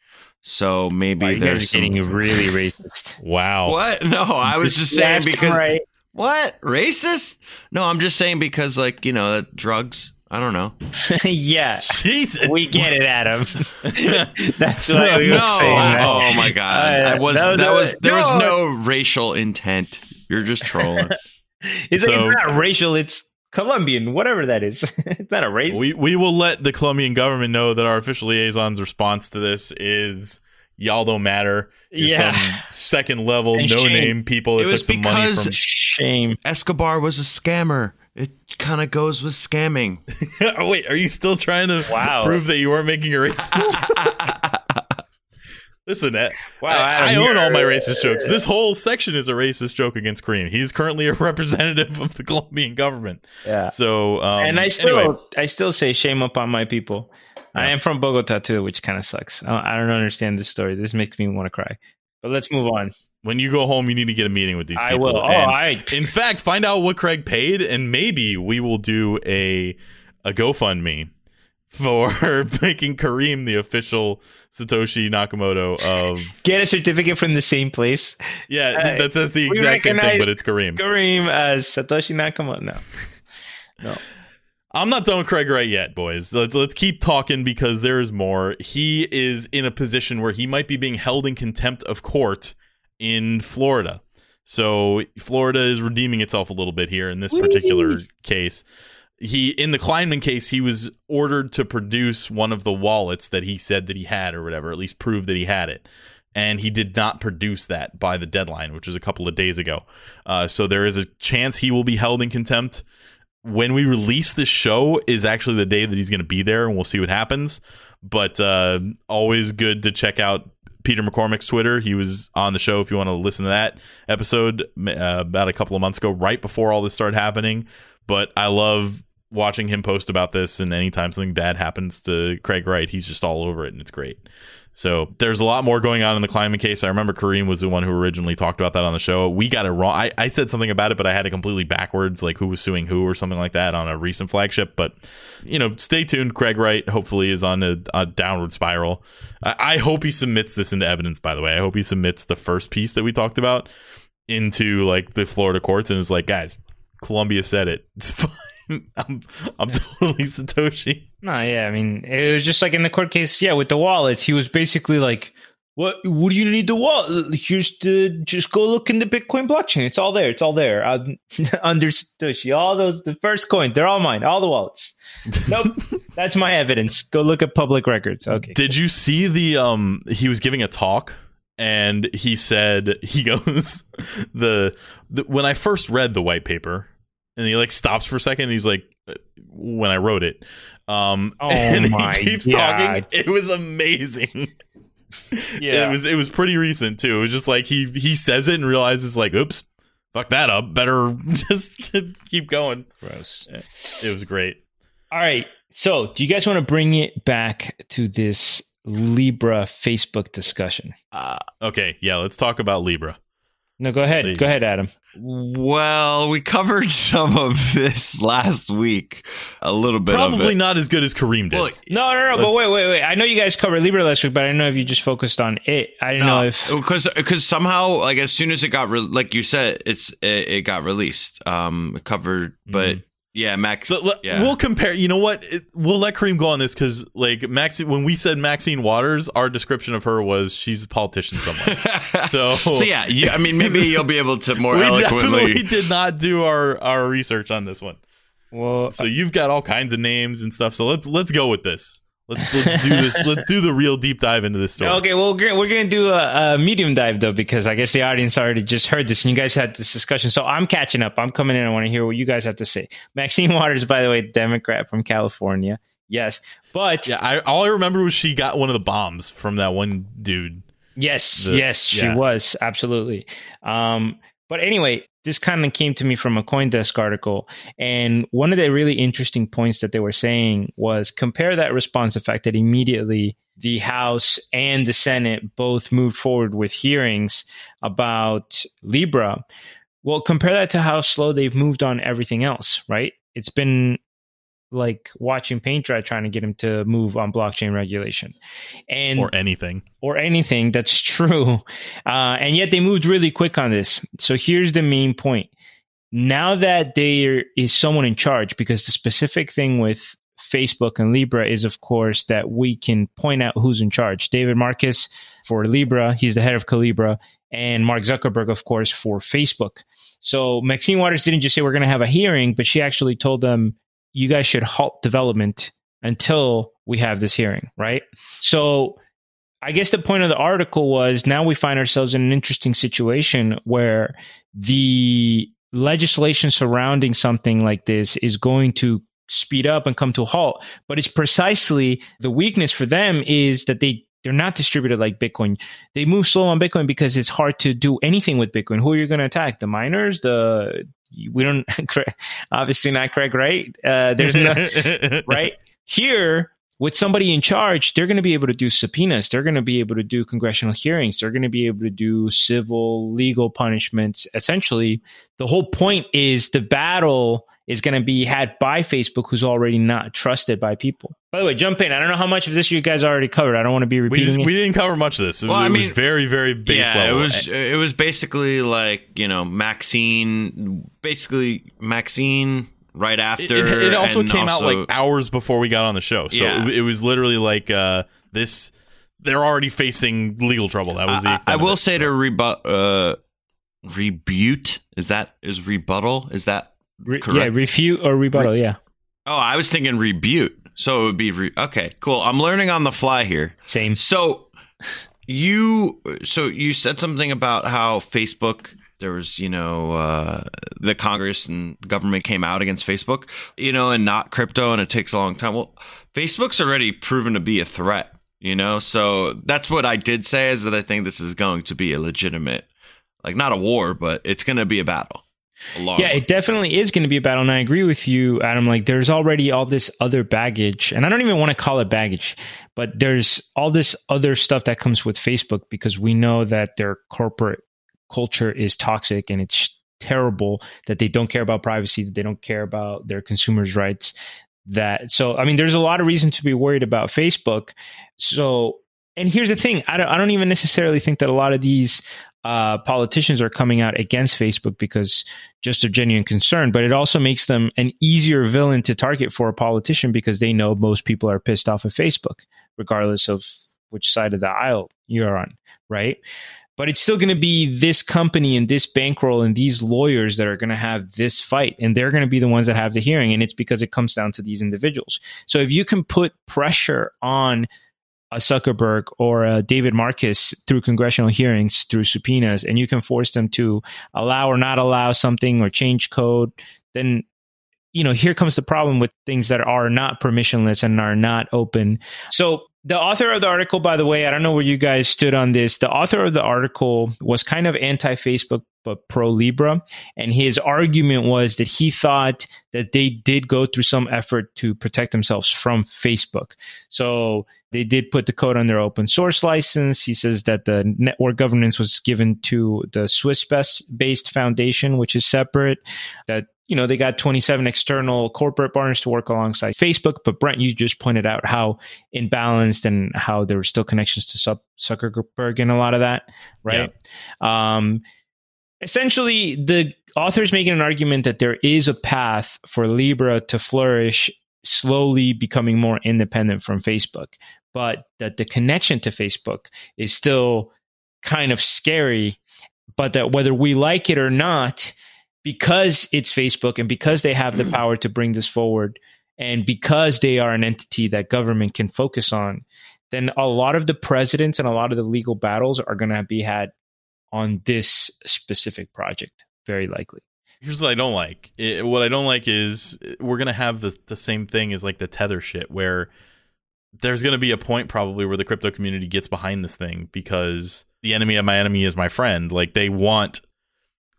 So maybe wow, there's some... getting really racist. Wow. What? No, I was just saying because right. what racist? No, I'm just saying because like you know drugs. I don't know. yeah, Jesus, we get it, Adam. That's why we no, saying that. Oh my god, uh, I was no, that was there no. was no racial intent. You're just trolling. it's, so, it's not racial. It's Colombian, whatever that is. it's not a race. We we will let the Colombian government know that our official liaison's response to this is y'all don't matter. You're yeah. some second level, no shame. name people that it took some money from shame. Escobar was a scammer. It kind of goes with scamming. oh, wait, are you still trying to wow. prove that you weren't making a racist? Listen, I, Wow, I, I own all my racist jokes. This whole section is a racist joke against Kareem. He's currently a representative of the Colombian government. Yeah. So, um, and I still, anyway, I still say shame upon my people. I am from Bogota too, which kind of sucks. I I don't understand this story. This makes me want to cry. But let's move on. when you go home, you need to get a meeting with these I people. will. Oh, and I. in fact, find out what Craig paid, and maybe we will do a a GoFundMe for making Kareem the official Satoshi Nakamoto of. Get a certificate from the same place. Yeah, Hey, that says the exact same thing, but it's Kareem. Kareem as Satoshi Nakamoto. No. No. I'm not done with Craig Wright yet, boys. Let's, let's keep talking because there is more. He is in a position where he might be being held in contempt of court in Florida. So Florida is redeeming itself a little bit here in this particular case. He in the Kleinman case, he was ordered to produce one of the wallets that he said that he had or whatever, at least prove that he had it. And he did not produce that by the deadline, which was a couple of days ago. Uh, so there is a chance he will be held in contempt when we release this show is actually the day that he's going to be there and we'll see what happens but uh, always good to check out peter mccormack's twitter he was on the show if you want to listen to that episode uh, about a couple of months ago right before all this started happening but i love watching him post about this and anytime something bad happens to craig wright he's just all over it and it's great so there's a lot more going on in the Kleinman case. I remember Kareem was the one who originally talked about that on the show. We got it wrong. I, I said something about it, but I had it completely backwards, like who was suing who or something like that on a recent flagship. But you know, stay tuned. Craig Wright hopefully is on a, a downward spiral. I, I hope he submits this into evidence. By the way, I hope he submits the first piece that we talked about into like the Florida courts and is like, guys, Colombia said it. It's fine. I'm I'm totally Satoshi. No, yeah. I mean, it was just like in the court case. Yeah, with the wallets, he was basically like, "What? What do you need the wallet? Here's the just go look in the Bitcoin blockchain. It's all there. It's all there. Uh, under Satoshi, all those the first coin, they're all mine. All the wallets. Nope, that's my evidence. Go look at public records. Okay. Did you see the um he was giving a talk and he said he goes the, the when I first read the white paper and he like stops for a second and he's like uh, when I wrote it um Oh and my he keeps God. talking it was amazing Yeah. it was it was pretty recent too it was just like he he says it and realizes like oops fuck that up better just keep going gross. it was great All right. So, do you guys want to bring it back to this Libra Facebook discussion? Uh, okay yeah let's talk about Libra No, go ahead. Go ahead, Adam. well, we covered some of this last week, a little bit of probably it. not as good as Kareem did Well, No, no, no. But Let's- wait, wait, wait. I know you guys covered Libra last week, but I didn't know if you just focused on it. I don't know if. because because somehow like as soon as it got re- like you said it's it, it got released um covered but yeah Max So le- yeah. we'll compare. You know what? It, we'll let Kareem go on this because, like, Maxine. When we said Maxine Waters, our description of her was she's a politician somewhere. so, so yeah you, I mean maybe you'll be able to more we definitely eloquently did not do our our research on this one. Well, So you've got all kinds of names and stuff. So let's let's go with this. Let's let's do this. Let's do the real deep dive into this story. okay. Well, we're gonna do a, a medium dive though, because I guess the audience already just heard this, and you guys had this discussion. So I'm catching up. I'm coming in. I want to hear what you guys have to say. Maxine Waters, by the way, Democrat from California. Yes, but Yeah, I, all I remember was she got one of the bombs from that one dude. Yes, The- yes, she was absolutely. Um, but anyway, this kind of came to me from a CoinDesk article, and one of the really interesting points that they were saying was compare that response, the fact that immediately the House and the Senate both moved forward with hearings about Libra. Well, compare that to how slow they've moved on everything else, right? It's been like watching paint dry trying to get him to move on blockchain regulation. And or anything. or anything that's true. Uh, and yet they moved really quick on this. So here's the main point. Now that there is someone in charge, because the specific thing with Facebook and Libra is, of course, that we can point out who's in charge. David Marcus for Libra, he's the head of Calibra, and Mark Zuckerberg, of course, for Facebook. So Maxine Waters didn't just say we're going to have a hearing, but she actually told them, you guys should halt development until we have this hearing, right? So I guess the point of the article was now we find ourselves in an interesting situation where the legislation surrounding something like this is going to speed up and come to a halt. But it's precisely the weakness for them is that they they're not distributed like Bitcoin. They move slow on Bitcoin because it's hard to do anything with Bitcoin. Who are you going to attack? The miners? The we don't obviously not Craig, right? Uh, there's no right here with somebody in charge. They're going to be able to do subpoenas. They're going to be able to do congressional hearings. They're going to be able to do civil legal punishments. Essentially, the whole point is the battle is going to be had by Facebook, who's already not trusted by people. By the way, jump in. I don't know how much of this you guys already covered. I don't want to be We repeating didn't, it. we didn't cover much of this. It, Well, it I was mean- very, very base yeah, level. it was it was basically like you know Maxine, basically Maxine right after. it- it also and came out like hours before we got on the show, so Yeah. it, it was literally like uh, this. They're already facing legal trouble. That was the I. I will it, say so. to rebut, uh, rebut is that is rebuttal is that Re- yeah, refute or rebuttal. yeah, oh I was thinking rebut so it would be re- okay cool I'm learning on the fly here same. So you so you said something about how Facebook there was you know uh, the Congress and government came out against Facebook you know and not crypto and it takes a long time. Well, Facebook's already proven to be a threat. You know, so that's what I did say is that I think this is going to be a legitimate, like not a war, but it's going to be a battle. Yeah, it definitely is going to be a battle. And I agree with you, Adam. Like, there's already all this other baggage. And I don't even want to call it baggage, but there's all this other stuff that comes with Facebook because we know that their corporate culture is toxic and it's terrible, that they don't care about privacy, that they don't care about their consumers' rights. That so, I mean, there's a lot of reason to be worried about Facebook. So, and here's the thing I don't, I don't even necessarily think that a lot of these uh, politicians are coming out against Facebook because just a genuine concern, but it also makes them an easier villain to target for a politician because they know most people are pissed off at Facebook, regardless of which side of the aisle you're on, right? But it's still going to be this company and this bankroll and these lawyers that are going to have this fight, and they're going to be the ones that have the hearing. And it's because it comes down to these individuals. So if you can put pressure on a Zuckerberg or a David Marcus through congressional hearings, through subpoenas, and you can force them to allow or not allow something or change code, then you know here comes the problem with things that are not permissionless and are not open. So the author of the article, by the way, I don't know where you guys stood on this. The author of the article was kind of anti-Facebook but pro Libra, and his argument was that he thought that they did go through some effort to protect themselves from Facebook. So they did put the code on their open source license. He says that the network governance was given to the Swiss based foundation, which is separate. That you know they got 27 external corporate partners to work alongside Facebook. But Brent, you just pointed out how imbalanced and how there were still connections to Zuckerberg and a lot of that, right? Um, essentially, the author's making an argument that there is a path for Libra to flourish slowly becoming more independent from Facebook, but that the connection to Facebook is still kind of scary. But that whether we like it or not, because it's Facebook and because they have the power to bring this forward, and because they are an entity that government can focus on, then a lot of the precedents and a lot of the legal battles are going to be had on this specific project, very likely. Here's what I don't like. It, what I don't like is uh, we're gonna have the the same thing as like the tether shit, where there's gonna be a point probably where the crypto community gets behind this thing because the enemy of my enemy is my friend. Like they want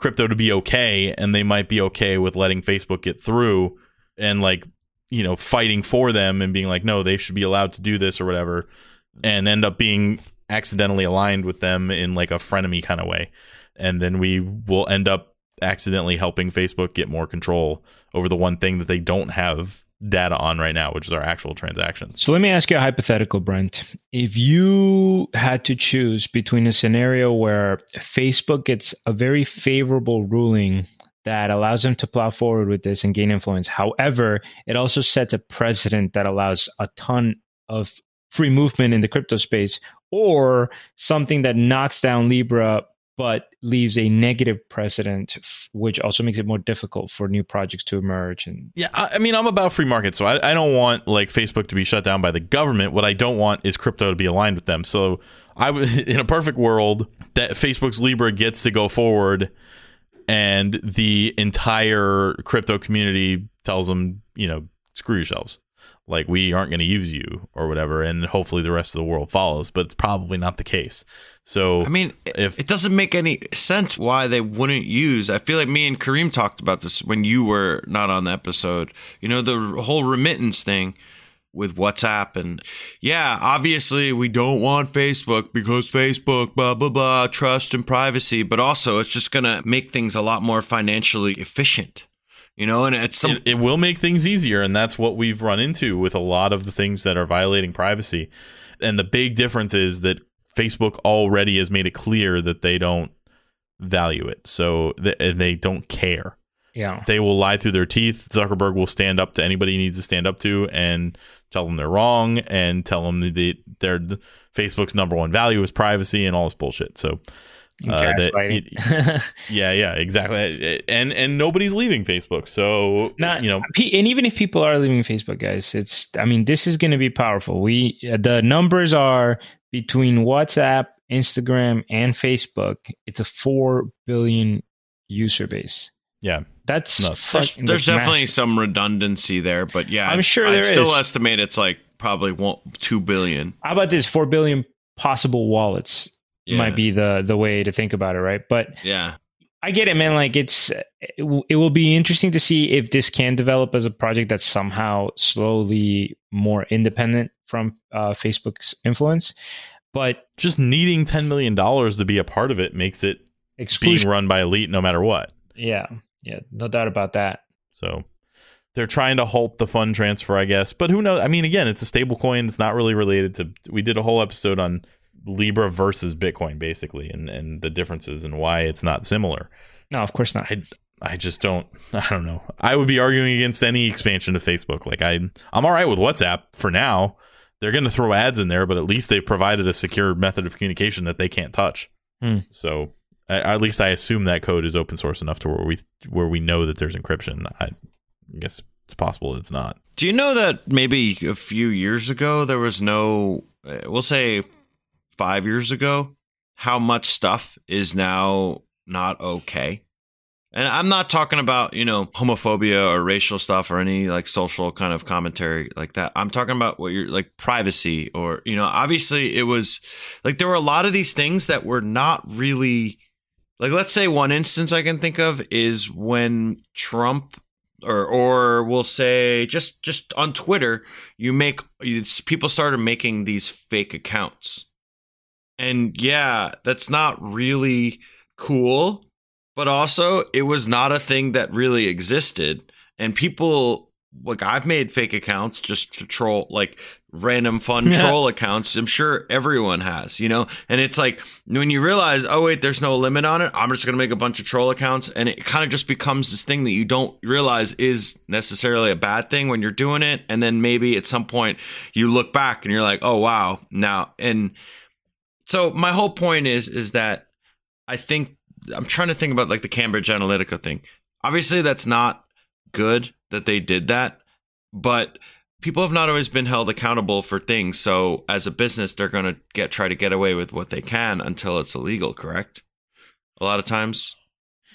crypto to be okay, and they might be okay with letting Facebook get through and like you know fighting for them and being like, no, they should be allowed to do this or whatever, and end up being accidentally aligned with them in like a frenemy kind of way, and then we will end up accidentally helping Facebook get more control over the one thing that they don't have data on right now, which is our actual transactions. So let me ask you a hypothetical, Brent. If you had to choose between a scenario where Facebook gets a very favorable ruling that allows them to plow forward with this and gain influence, however, it also sets a precedent that allows a ton of free movement in the crypto space, or something that knocks down Libra but leaves a negative precedent, which also makes it more difficult for new projects to emerge. And yeah, I, mean, I'm about free market, so I, I, don't want like Facebook to be shut down by the government. What I don't want is crypto to be aligned with them. So I would, in a perfect world, that Facebook's Libra gets to go forward, and the entire crypto community tells them, you know, screw yourselves. Like we aren't going to use you or whatever and hopefully the rest of the world follows but it's probably not the case so I mean, if it doesn't make any sense why they wouldn't use. I feel like me and Kareem talked about this when you were not on the episode. You know, the whole remittance thing with WhatsApp and yeah, obviously we don't want Facebook because Facebook blah blah blah trust and privacy, but also it's just going to make things a lot more financially efficient. You know, and it's some it, it will make things easier and that's what we've run into with a lot of the things that are violating privacy and the big difference is that Facebook already has made it clear that they don't value it. So th- and they don't care. Yeah. They will lie through their teeth. Zuckerberg will stand up to anybody he needs to stand up to and tell them they're wrong and tell them that they, their Facebook's number one value is privacy and all this bullshit. So uh, that- Gaslighting. yeah, yeah, exactly. And and nobody's leaving Facebook. So Not- you know, and even if people are leaving Facebook, guys, it's I mean this is going to be powerful. We the numbers are between WhatsApp, Instagram, and Facebook. It's a four billion user base. yeah, That's Nuts. there's, there's that's definitely massive. some redundancy there, but yeah, I'm sure I'd there still is. estimate it's like probably one, 2 billion. How about this? Four billion possible wallets Yeah. might be the the way to think about it, right? But Yeah. I get it, man. Like it's it, w- it will be interesting to see if this can develop as a project that's somehow slowly more independent from uh, Facebook's influence. But just needing ten million dollars to be a part of it makes it being run by elite no matter what. yeah, yeah, no doubt about that. So they're trying to halt the fund transfer, I guess. But who knows? I mean, again, it's a stable coin. It's not really related to. We did a whole episode on Libra versus Bitcoin, basically, and and the differences and why it's not similar. No, of course not. I I just don't. I don't know. I would be arguing against any expansion of Facebook. Like I, I'm all right with WhatsApp for now. They're going to throw ads in there, but at least they've provided a secure method of communication that they can't touch. Hmm. So a- at least I assume that code is open source enough to where we where we know that there's encryption. I guess it's possible it's not. Do you know that maybe a few years ago there was no, uh, we'll say five years ago, how much stuff is now not okay? And I'm not talking about, you know, homophobia or racial stuff or any like social kind of commentary like that. I'm talking about what you're like privacy or, you know, obviously it was like there were a lot of these things that were not really like let's say one instance I can think of is when Trump or or we'll say just just on Twitter, you make people started making these fake accounts, and yeah, that's not really cool. But also, it was not a thing that really existed, and people like I've made fake accounts just to troll like random fun Yeah. troll accounts. I'm sure everyone has, you know. And it's like when you realize, oh wait, there's no limit on it. I'm just gonna make a bunch of troll accounts, and it kind of just becomes this thing that you don't realize is necessarily a bad thing when you're doing it. And then maybe at some point you look back and you're like, oh wow, now and so my whole point is is that I think I'm trying to think about like the Cambridge Analytica thing. Obviously, that's not good that they did that, but people have not always been held accountable for things. So as a business, they're going to get try to get away with what they can until it's illegal. Correct? A lot of times.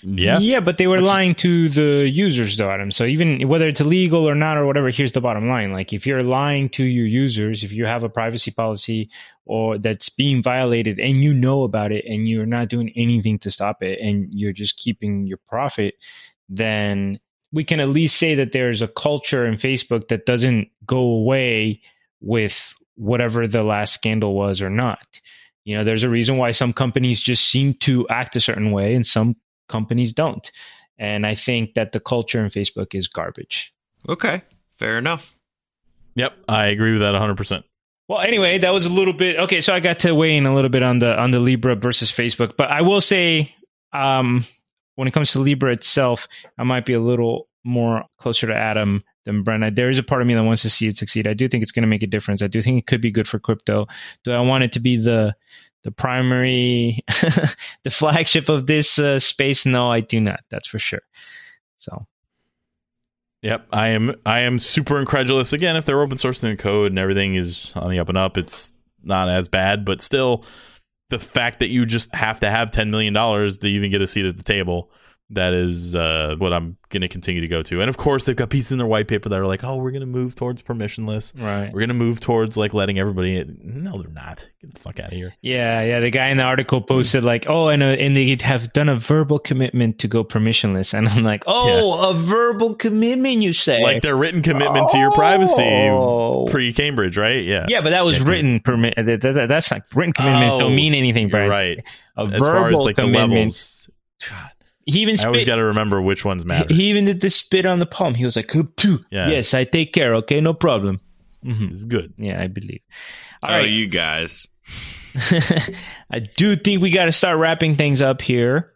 Yeah. Yeah, but they were Which lying to the users, though, Adam. So even whether it's illegal or not or whatever, here's the bottom line: like if you're lying to your users, if you have a privacy policy or that's being violated and you know about it and you're not doing anything to stop it and you're just keeping your profit, then we can at least say that there's a culture in Facebook that doesn't go away with whatever the last scandal was or not. You know, there's a reason why some companies just seem to act a certain way and some companies don't. And I think that the culture in Facebook is garbage. Okay, fair enough. Yep. I agree with that 100%. Well, anyway, that was a little bit okay. So I got to weigh in a little bit on the on the Libra versus Facebook, but I will say, um, when it comes to Libra itself, I might be a little more closer to Adam than Brenna. There is a part of me that wants to see it succeed. I do think it's going to make a difference. I do think it could be good for crypto. Do I want it to be the the primary, the flagship of this uh, space? No, I do not. That's for sure. So Yep, I am. I am super incredulous. Again, if they're open sourcing the code and everything is on the up and up, it's not as bad. But still, the fact that you just have to have ten million dollars to even get a seat at the table that is uh, what I'm going to continue to go to. And of course, they've got pieces in their white paper that are like, oh, we're going to move towards permissionless. Right. We're going to move towards like letting everybody. In. No, they're not. Get the fuck out of here. Yeah, yeah. The guy in the article posted like, "Oh, and uh, and they have done a verbal commitment to go permissionless," and I'm like, "Oh, a verbal commitment, you say?" Like their written commitment to your privacy Oh. pre Cambridge, right? Yeah. Yeah, but that was Yeah, written permit. That, that- that's like written commitments Oh, don't mean anything, Brian. right. A As verbal far as like the commitment. levels, He even I always got to remember which ones matter. He even did the spit on the palm. He was like, Yeah. "Yes, I take care. Okay, no problem." hmm It's good. Yeah, I believe. All oh, right, you guys. I do think we got to start wrapping things up here.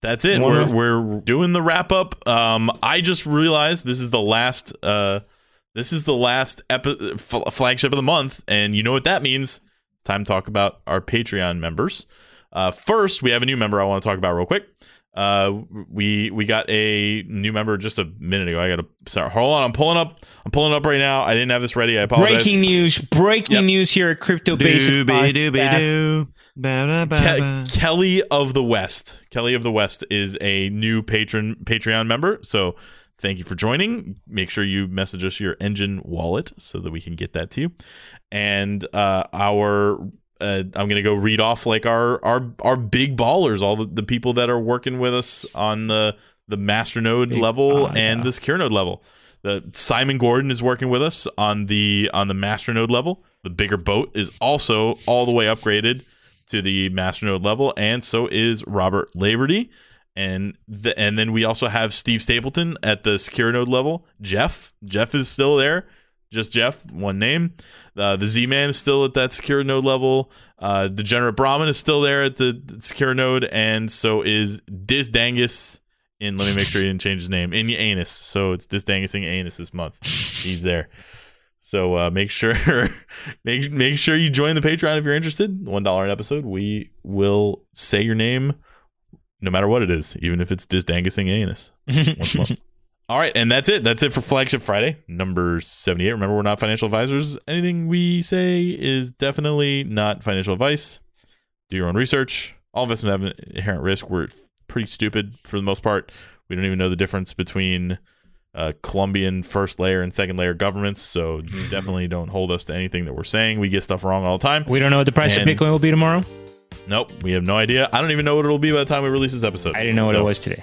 That's it. One We're we're doing the wrap up. Um, I just realized this is the last. Uh, this is the last epi- f- flagship of the month, and you know what that means. It's time to talk about our Patreon members. Uh, first, we have a new member I want to talk about real quick. Uh, we we got a new member just a minute ago. I got to sorry. Hold on, I'm pulling up. I'm pulling up right now. I didn't have this ready. I apologize. Breaking news! Breaking Yep. news here at Crypto Basic Doobie doobie Podcast. doo. Ba da ba Ke- Kelly of the West. Kelly of the West is a new patron Patreon member. So thank you for joining. Make sure you message us your Enjin wallet so that we can get that to you. And uh, our uh, I'm gonna go read off like our our our big ballers, all the, the people that are working with us on the the masternode Big- level and yeah. the secure node level. The Simon Gordon is working with us on the on the masternode level. The bigger boat is also all the way upgraded to the masternode level, and so is Robert Laverty. And the, and then we also have Steve Stapleton at the secure node level. Jeff, Jeff is still there, just Jeff, one name. Uh, the Z Man is still at that secure node level. Uh, Degenerate Brahmin is still there at the secure node, and so is Diz Dangus. In let me make sure he didn't change his name. In Anus, so it's Diz Dangusing Anus this month. He's there. So uh, make sure make make sure you join the Patreon if you're interested. One dollar an episode. We will say your name no matter what it is, even if it's Disdangusing Anus. Once a month. All right, and that's it. That's it for Flagship Friday, number 78. Remember, we're not financial advisors. Anything we say is definitely not financial advice. Do your own research. All investments have an inherent risk. We're pretty stupid for the most part. We don't even know the difference between uh, Colombian first layer and second layer governments. So definitely don't hold us to anything that we're saying. We get stuff wrong all the time. We don't know what the price And- of Bitcoin will be tomorrow. Nope, we have no idea. I don't even know what it'll be by the time we release this episode. I didn't know what So, it was today.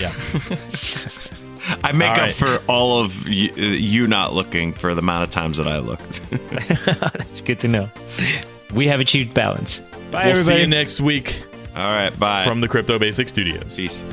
Yeah. I make up for all of you, uh, you not looking for the amount of times that I looked. That's good to know. We have achieved balance. Bye, we'll everybody. see you next week. All right, bye. From the Crypto Basic Studios. Peace.